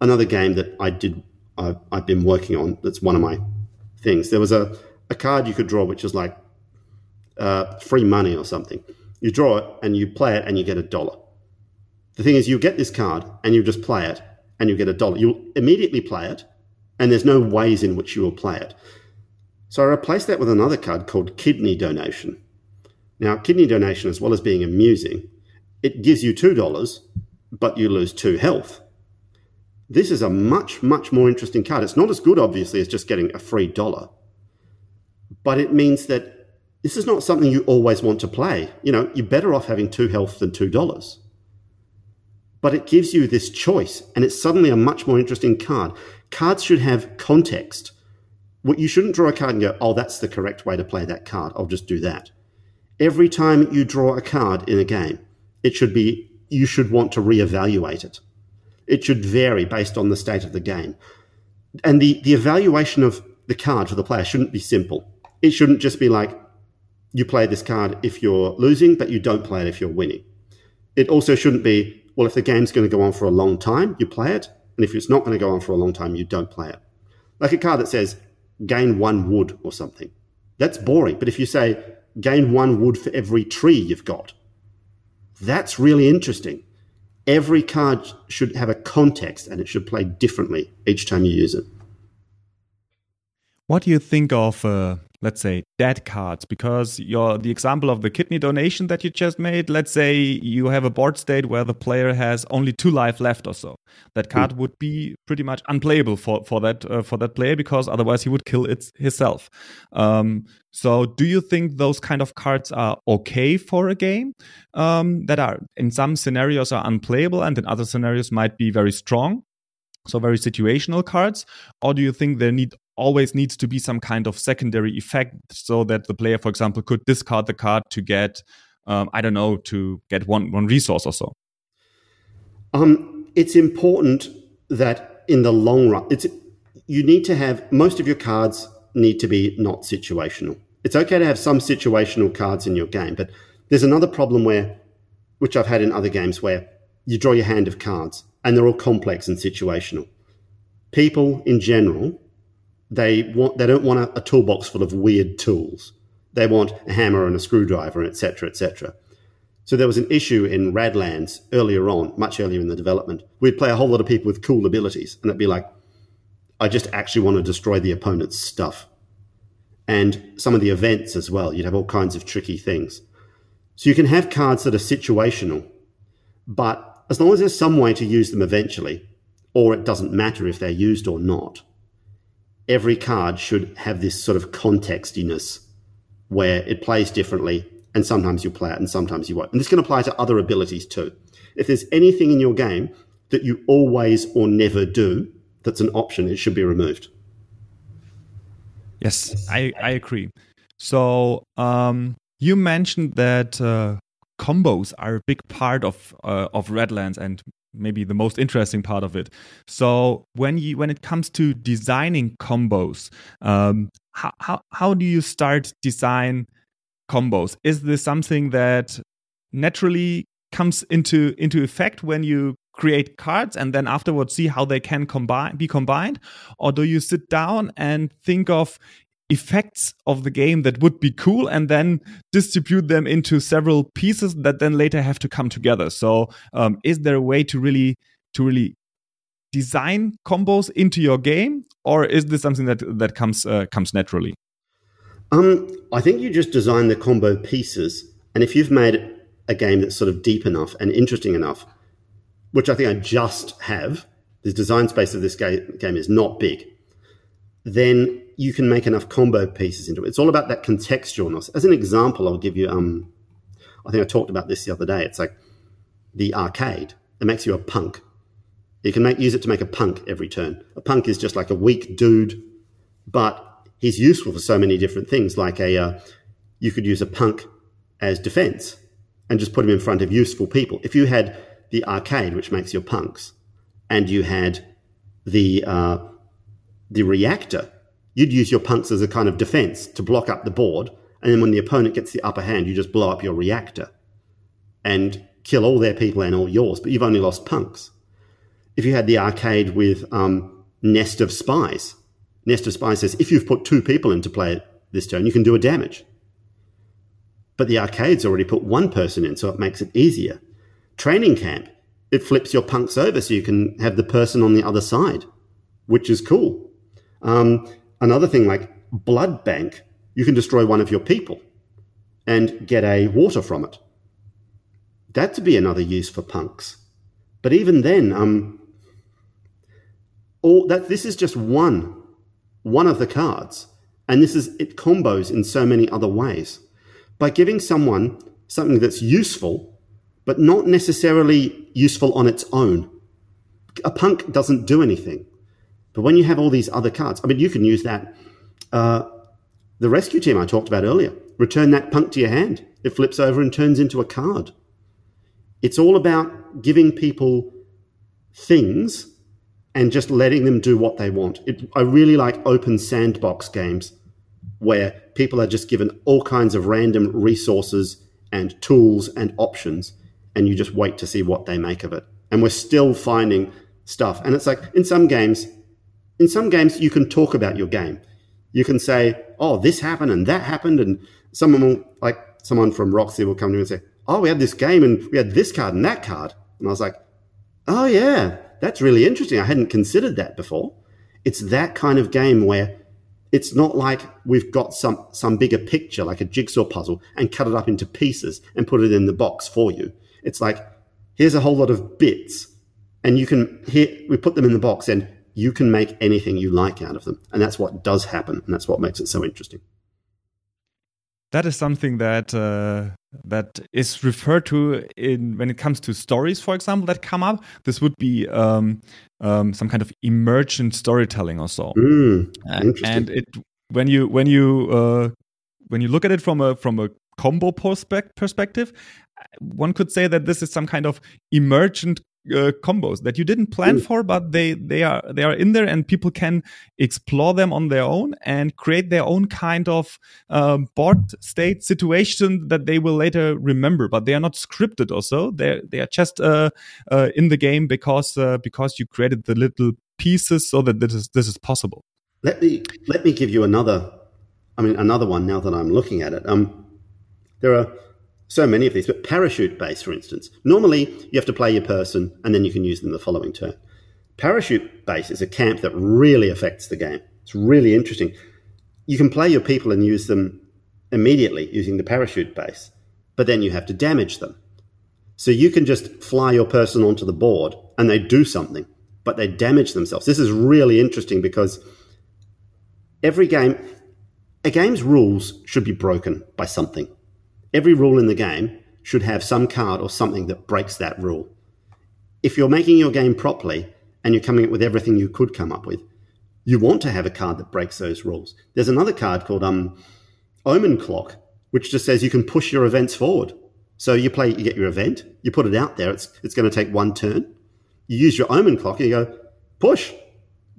Speaker 2: another game that I did I've, I've been working on. That's one of my things. There was a, a card you could draw which is like uh, free money or something. You draw it and you play it and you get a dollar. The thing is, you get this card and you just play it and you get a dollar. You'll immediately play it, and there's no ways in which you will play it. So I replaced that with another card called Kidney Donation. Now, Kidney Donation, as well as being amusing, it gives you $2, but you lose two health. This is a much, much more interesting card. It's not as good, obviously, as just getting a free dollar, but it means that this is not something you always want to play. You know, you're better off having two health than $2 but it gives you this choice and it's suddenly a much more interesting card. Cards should have context. What you shouldn't draw a card and go, "Oh, that's the correct way to play that card. I'll just do that." Every time you draw a card in a game, it should be you should want to reevaluate it. It should vary based on the state of the game. And the, the evaluation of the card for the player shouldn't be simple. It shouldn't just be like you play this card if you're losing, but you don't play it if you're winning. It also shouldn't be well, if the game's going to go on for a long time, you play it. And if it's not going to go on for a long time, you don't play it. Like a card that says gain one wood or something. That's boring. But if you say gain one wood for every tree you've got, that's really interesting. Every card should have a context and it should play differently each time you use it.
Speaker 1: What do you think of uh, let's say dead cards because the example of the kidney donation that you just made let's say you have a board state where the player has only two life left or so. That card mm. would be pretty much unplayable for for that uh, for that player because otherwise he would kill it himself. Um, so do you think those kind of cards are okay for a game um, that are in some scenarios are unplayable and in other scenarios might be very strong so very situational cards or do you think there need always needs to be some kind of secondary effect so that the player, for example, could discard the card to get, um, I don't know, to get one, one resource or so?
Speaker 2: Um, it's important that in the long run, it's, you need to have most of your cards need to be not situational. It's okay to have some situational cards in your game, but there's another problem where, which I've had in other games, where you draw your hand of cards and they're all complex and situational. People in general they want they don't want a, a toolbox full of weird tools. They want a hammer and a screwdriver, etc., etc. So there was an issue in Radlands earlier on, much earlier in the development. We'd play a whole lot of people with cool abilities, and it'd be like, I just actually want to destroy the opponent's stuff. And some of the events as well, you'd have all kinds of tricky things. So you can have cards that are situational, but as long as there's some way to use them eventually, or it doesn't matter if they're used or not, every card should have this sort of contextiness where it plays differently and sometimes you'll play it and sometimes you won't. And this can apply to other abilities too. If there's anything in your game that you always or never do that's an option, it should be removed.
Speaker 1: Yes, I, I agree. So um, you mentioned that uh, combos are a big part of uh, of Radlands and maybe the most interesting part of it. So when you when it comes to designing combos, um, how, how how do you start design combos? Is this something that naturally comes into into effect when you create cards and then afterwards see how they can combine be combined or do you sit down and think of effects of the game that would be cool and then distribute them into several pieces that then later have to come together. So um, is there a way to really to really design combos into your game or is this something that that comes uh, comes naturally?
Speaker 2: Um, i think you just design the combo pieces and if you've made a game that's sort of deep enough and interesting enough which i think i just have the design space of this game, game is not big then you can make enough combo pieces into it. It's all about that contextualness. As an example, I'll give you. Um, I think I talked about this the other day. It's like the arcade. It makes you a punk. You can make use it to make a punk every turn. A punk is just like a weak dude, but he's useful for so many different things. Like a, uh, you could use a punk as defense and just put him in front of useful people. If you had the arcade, which makes your punks, and you had the uh, the reactor, you'd use your punks as a kind of defense to block up the board. And then when the opponent gets the upper hand, you just blow up your reactor and kill all their people and all yours, but you've only lost punks. If you had the arcade with um, Nest of Spies, Nest of Spies says if you've put two people into play this turn, you can do a damage. But the arcade's already put one person in, so it makes it easier. Training camp it flips your punks over so you can have the person on the other side, which is cool. Um, another thing like blood bank, you can destroy one of your people and get a water from it. That to be another use for punks. But even then, um, all that this is just one one of the cards, and this is it combos in so many other ways. By giving someone something that's useful, but not necessarily useful on its own. A punk doesn't do anything. But when you have all these other cards, I mean, you can use that. Uh, the rescue team I talked about earlier, return that punk to your hand. It flips over and turns into a card. It's all about giving people things and just letting them do what they want. It, I really like open sandbox games where people are just given all kinds of random resources and tools and options, and you just wait to see what they make of it. And we're still finding stuff. And it's like in some games, in some games, you can talk about your game. You can say, oh, this happened and that happened. And someone will, like someone from Roxley will come to me and say, oh, we had this game and we had this card and that card. And I was like, oh, yeah, that's really interesting. I hadn't considered that before. It's that kind of game where it's not like we've got some, some bigger picture, like a jigsaw puzzle, and cut it up into pieces and put it in the box for you. It's like, here's a whole lot of bits, and you can, here, we put them in the box, and you can make anything you like out of them. And that's what does happen, and that's what makes it so interesting
Speaker 1: that is something that uh, that is referred to in when it comes to stories, for example, that come up. This would be um, um, some kind of emergent storytelling or so.
Speaker 2: Mm,
Speaker 1: uh, and it when you when you uh, when you look at it from a from a combo perspective, one could say that this is some kind of emergent uh, combos that you didn't plan mm. for, but they they are they are in there, and people can explore them on their own and create their own kind of uh, board state situation that they will later remember. But they are not scripted, or so they they are just uh, uh, in the game because uh, because you created the little pieces so that this is this is possible.
Speaker 2: Let me let me give you another. I mean, another one. Now that I'm looking at it, um, there are so many of these, but parachute base, for instance. Normally, you have to play your person and then you can use them the following turn. Parachute base is a camp that really affects the game. It's really interesting. You can play your people and use them immediately using the parachute base, but then you have to damage them. So you can just fly your person onto the board and they do something, but they damage themselves. This is really interesting because every game, a game's rules should be broken by something every rule in the game should have some card or something that breaks that rule. If you're making your game properly and you're coming up with everything you could come up with, you want to have a card that breaks those rules. There's another card called um, Omen Clock, which just says you can push your events forward. So you play, you get your event, you put it out there. It's it's going to take one turn. You use your Omen Clock and you go push,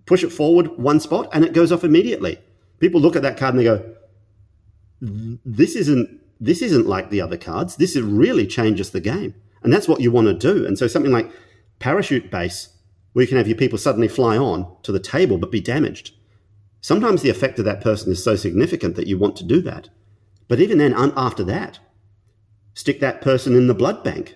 Speaker 2: push it forward one spot, and it goes off immediately. People look at that card and they go, "This isn't this isn't like the other cards. This really changes the game. And that's what you want to do. And so something like parachute base, where you can have your people suddenly fly on to the table but be damaged. Sometimes the effect of that person is so significant that you want to do that. But even then, after that, stick that person in the blood bank.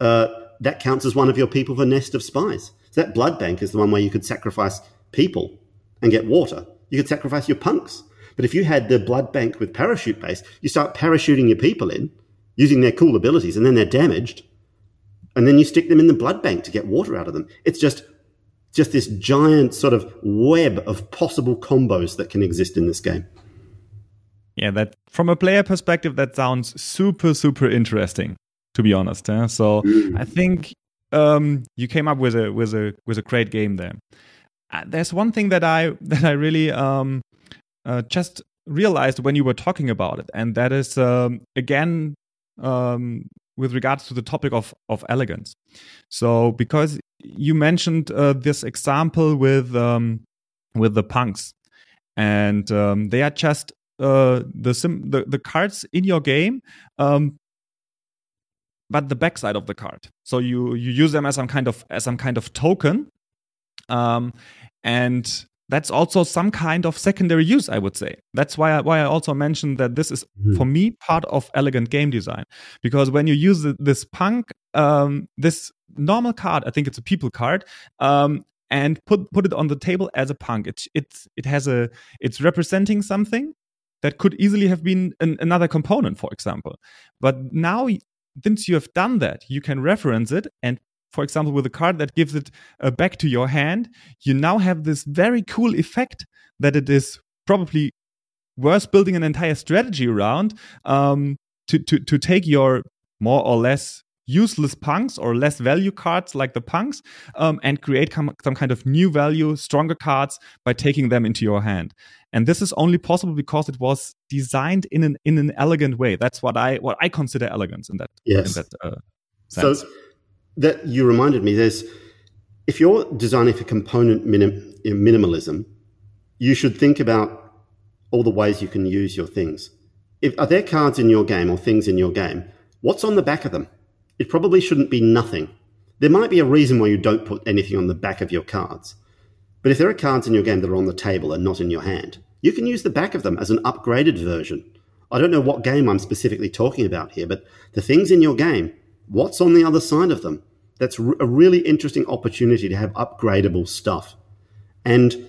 Speaker 2: Uh, that counts as one of your people for Nest of Spies. So that blood bank is the one where you could sacrifice people and get water. You could sacrifice your punks but if you had the blood bank with parachute base, you start parachuting your people in using their cool abilities and then they're damaged. And then you stick them in the blood bank to get water out of them. It's just just this giant sort of web of possible combos that can exist in this game.
Speaker 1: Yeah, that from a player perspective, that sounds super, super interesting. To be honest, eh? so. I think um, you came up with a with a with a great game there. Uh, there's one thing that I that I really um, uh, just realized when you were talking about it, and that is um, again um, with regards to the topic of of elegance. So because you mentioned uh, this example with um, with the punks, and um, they are just uh, the, sim- the the cards in your game. Um, but the backside of the card, so you you use them as some kind of as some kind of token, um, and that's also some kind of secondary use, I would say. That's why I, why I also mentioned that this is mm. for me part of elegant game design because when you use this punk, um, this normal card. I think it's a people card. Um, and put put it on the table as a punk. It's it's it has a it's representing something that could easily have been an, another component, for example. But now, since you have done that, you can reference it and for example, with a card that gives it uh, back to your hand, you now have this very cool effect that it is probably worth building an entire strategy around um, to, to, to take your more or less useless punks or less value cards like the punks um, and create com- some kind of new value, stronger cards by taking them into your hand. And this is only possible because it was designed in an in an elegant way. That's what I what I consider elegance in that.
Speaker 2: Yes.
Speaker 1: In that uh,
Speaker 2: sense. So that you reminded me. There's if you're designing for component minim, minimalism, you should think about all the ways you can use your things. If, are there cards in your game or things in your game? What's on the back of them? It probably shouldn't be nothing. There might be a reason why you don't put anything on the back of your cards. But if there are cards in your game that are on the table and not in your hand, you can use the back of them as an upgraded version. I don't know what game I'm specifically talking about here, but the things in your game, what's on the other side of them? That's a really interesting opportunity to have upgradable stuff. And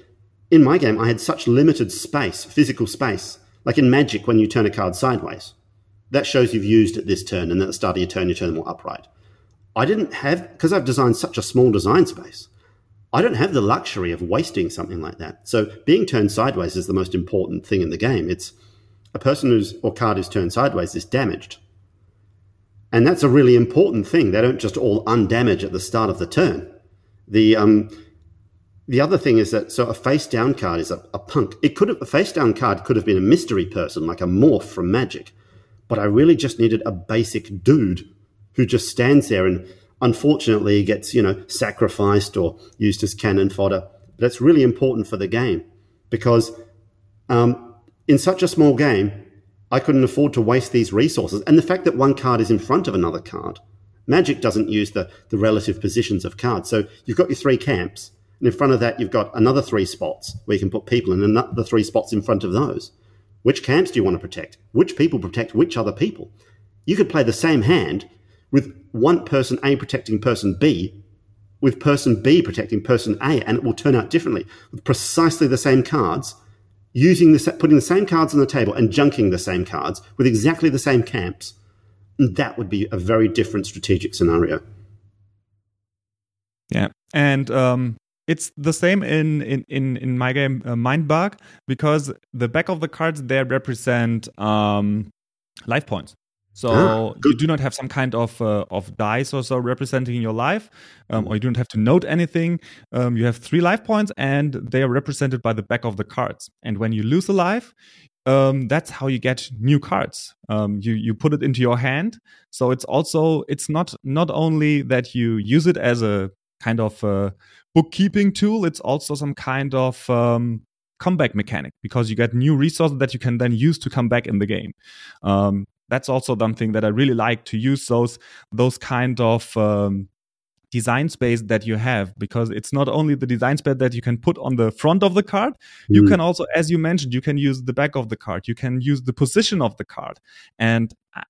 Speaker 2: in my game, I had such limited space, physical space. Like in Magic, when you turn a card sideways, that shows you've used it this turn, and at the start of your turn, you turn them all upright. I didn't have, because I've designed such a small design space, I don't have the luxury of wasting something like that. So being turned sideways is the most important thing in the game. It's a person who's, or card who's turned sideways is damaged. And that's a really important thing. They don't just all undamage at the start of the turn. The, um, the other thing is that so a face down card is a, a punk. It could have a face down card could have been a mystery person like a morph from Magic, but I really just needed a basic dude who just stands there and unfortunately gets, you know, sacrificed or used as cannon fodder. But it's really important for the game because um, in such a small game, I couldn't afford to waste these resources. And the fact that one card is in front of another card, Magic doesn't use the, the relative positions of cards. So you've got your three camps, and in front of that, you've got another three spots where you can put people, and the three spots in front of those. Which camps do you want to protect? Which people protect which other people? You could play the same hand with one person A protecting person B, with person B protecting person A, and it will turn out differently with precisely the same cards, using the putting the same cards on the table and junking the same cards with exactly the same camps. That would be a very different strategic scenario.
Speaker 1: Yeah, and um, it's the same in in in, in my game uh, because the back of the cards there represent um, life points. So ah, you do not have some kind of uh, of dice or so representing your life, um, or you don't have to note anything. Um, you have three life points, and they are represented by the back of the cards. And when you lose a life, um, that's how you get new cards. Um, you you put it into your hand. So it's also it's not not only that you use it as a kind of a bookkeeping tool. It's also some kind of um, comeback mechanic because you get new resources that you can then use to come back in the game. Um, that's also something that I really like to use those those kind of um, design space that you have because it's not only the design space that you can put on the front of the card mm. you can also as you mentioned you can use the back of the card you can use the position of the card and I,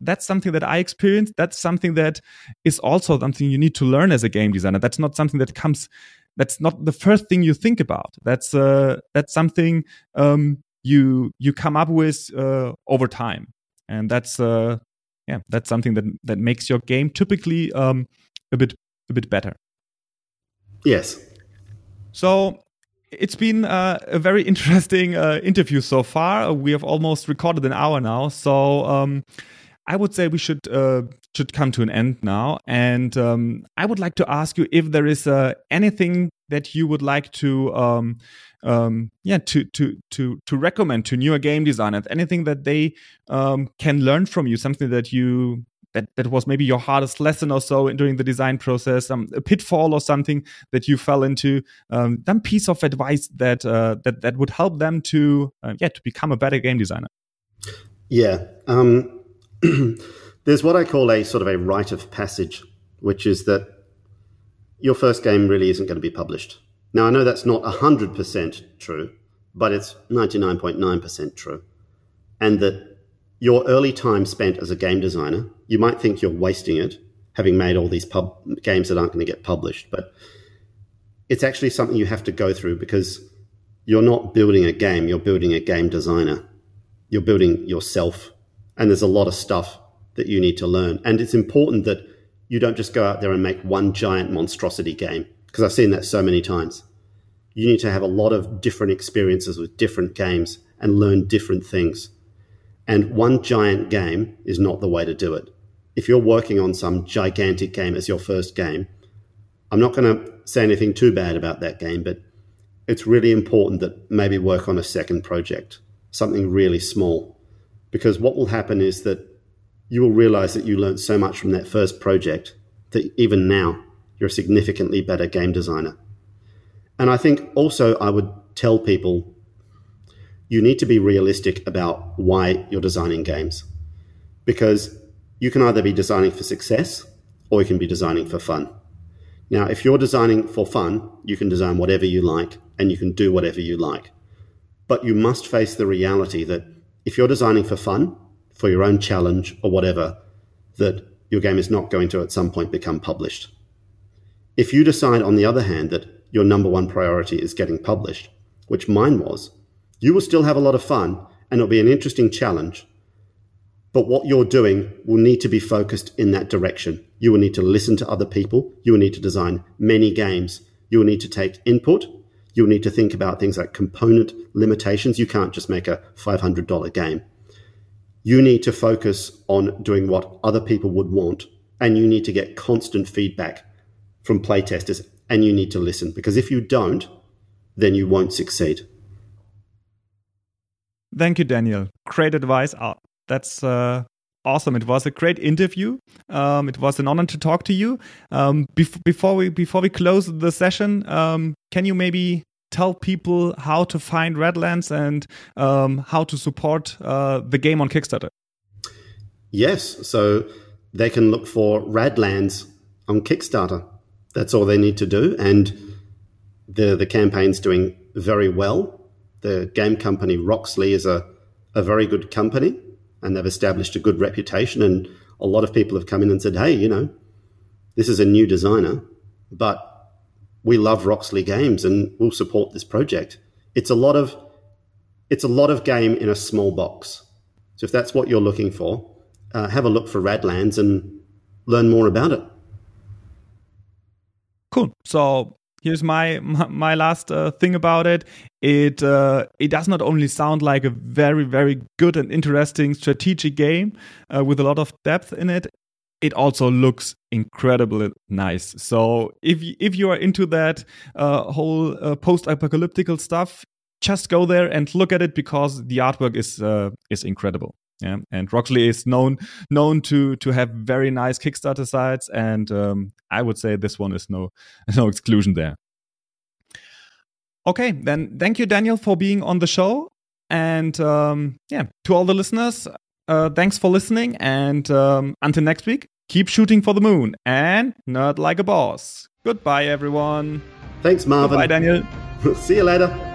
Speaker 1: that's something that I experienced. That's something that is also something you need to learn as a game designer. That's not something that comes. That's not the first thing you think about. That's uh, that's something um, you you come up with uh, over time, and that's uh, yeah, that's something that that makes your game typically um, a bit a bit better.
Speaker 2: Yes.
Speaker 1: So it's been uh, a very interesting uh, interview so far. We have almost recorded an hour now, so. Um, I would say we should uh, should come to an end now, and um, I would like to ask you if there is uh, anything that you would like to um, um, yeah to to to to recommend to newer game designers, anything that they um, can learn from you, something that you that that was maybe your hardest lesson or so during the design process, um, a pitfall or something that you fell into, um, some piece of advice that uh, that that would help them to uh, yeah to become a better game designer.
Speaker 2: Yeah. Um, there's what I call a sort of a rite of passage, which is that your first game really isn't going to be published. Now, I know that's not 100% true, but it's 99.9% true. And that your early time spent as a game designer, you might think you're wasting it, having made all these pub games that aren't going to get published. But it's actually something you have to go through because you're not building a game, you're building a game designer. You're building yourself. And there's a lot of stuff that you need to learn. And it's important that you don't just go out there and make one giant monstrosity game because I've seen that so many times. You need to have a lot of different experiences with different games and learn different things. And one giant game is not the way to do it. If you're working on some gigantic game as your first game, I'm not going to say anything too bad about that game, but it's really important that maybe work on a second project, something really small. Because what will happen is that you will realize that you learned so much from that first project that even now you're a significantly better game designer. And I think also I would tell people you need to be realistic about why you're designing games. Because you can either be designing for success or you can be designing for fun. Now, if you're designing for fun, you can design whatever you like and you can do whatever you like. But you must face the reality that if you're designing for fun, for your own challenge or whatever, that your game is not going to at some point become published. If you decide, on the other hand, that your number one priority is getting published, which mine was, you will still have a lot of fun and it'll be an interesting challenge. But what you're doing will need to be focused in that direction. You will need to listen to other people. You will need to design many games. You will need to take input. You will need to think about things like component limitations. You can't just make a $500 game. You need to focus on doing what other people would want, and you need to get constant feedback from playtesters and you need to listen because if you don't, then you won't succeed.
Speaker 1: Thank you, Daniel. Great advice. Uh, that's uh, awesome. It was a great interview. Um, it was an honor to talk to you. Um, bef before we before we close the session, um, can you maybe tell people how to find Radlands and um, how to support uh, the game on Kickstarter?
Speaker 2: Yes. So they can look for Radlands on Kickstarter that's all they need to do. And the the campaign's doing very well. The game company Roxley is a, a very good company and they've established a good reputation. And a lot of people have come in and said, hey, you know, this is a new designer, but we love Roxley games and we'll support this project. It's a lot of it's a lot of game in a small box. So if that's what you're looking for, uh, have a look for Radlands and learn more about it.
Speaker 1: Cool. So here's my my, last uh, thing about it. It uh, it does not only sound like a very very good and interesting strategic game uh, with a lot of depth in it. It also looks incredibly nice. So if if you are into that uh, whole uh, post-apocalyptic stuff, just go there and look at it because the artwork is uh, is incredible. Yeah, and Roxley is known known to to have very nice Kickstarter sites, and um, I would say this one is no no exclusion there. Okay, then thank you, Daniel, for being on the show, and um, yeah, to all the listeners, uh, thanks for listening, and um, until next week, keep shooting for the moon and nerd like a boss. Goodbye, everyone.
Speaker 2: Thanks, Marvin.
Speaker 1: Bye, Daniel.
Speaker 2: See you later.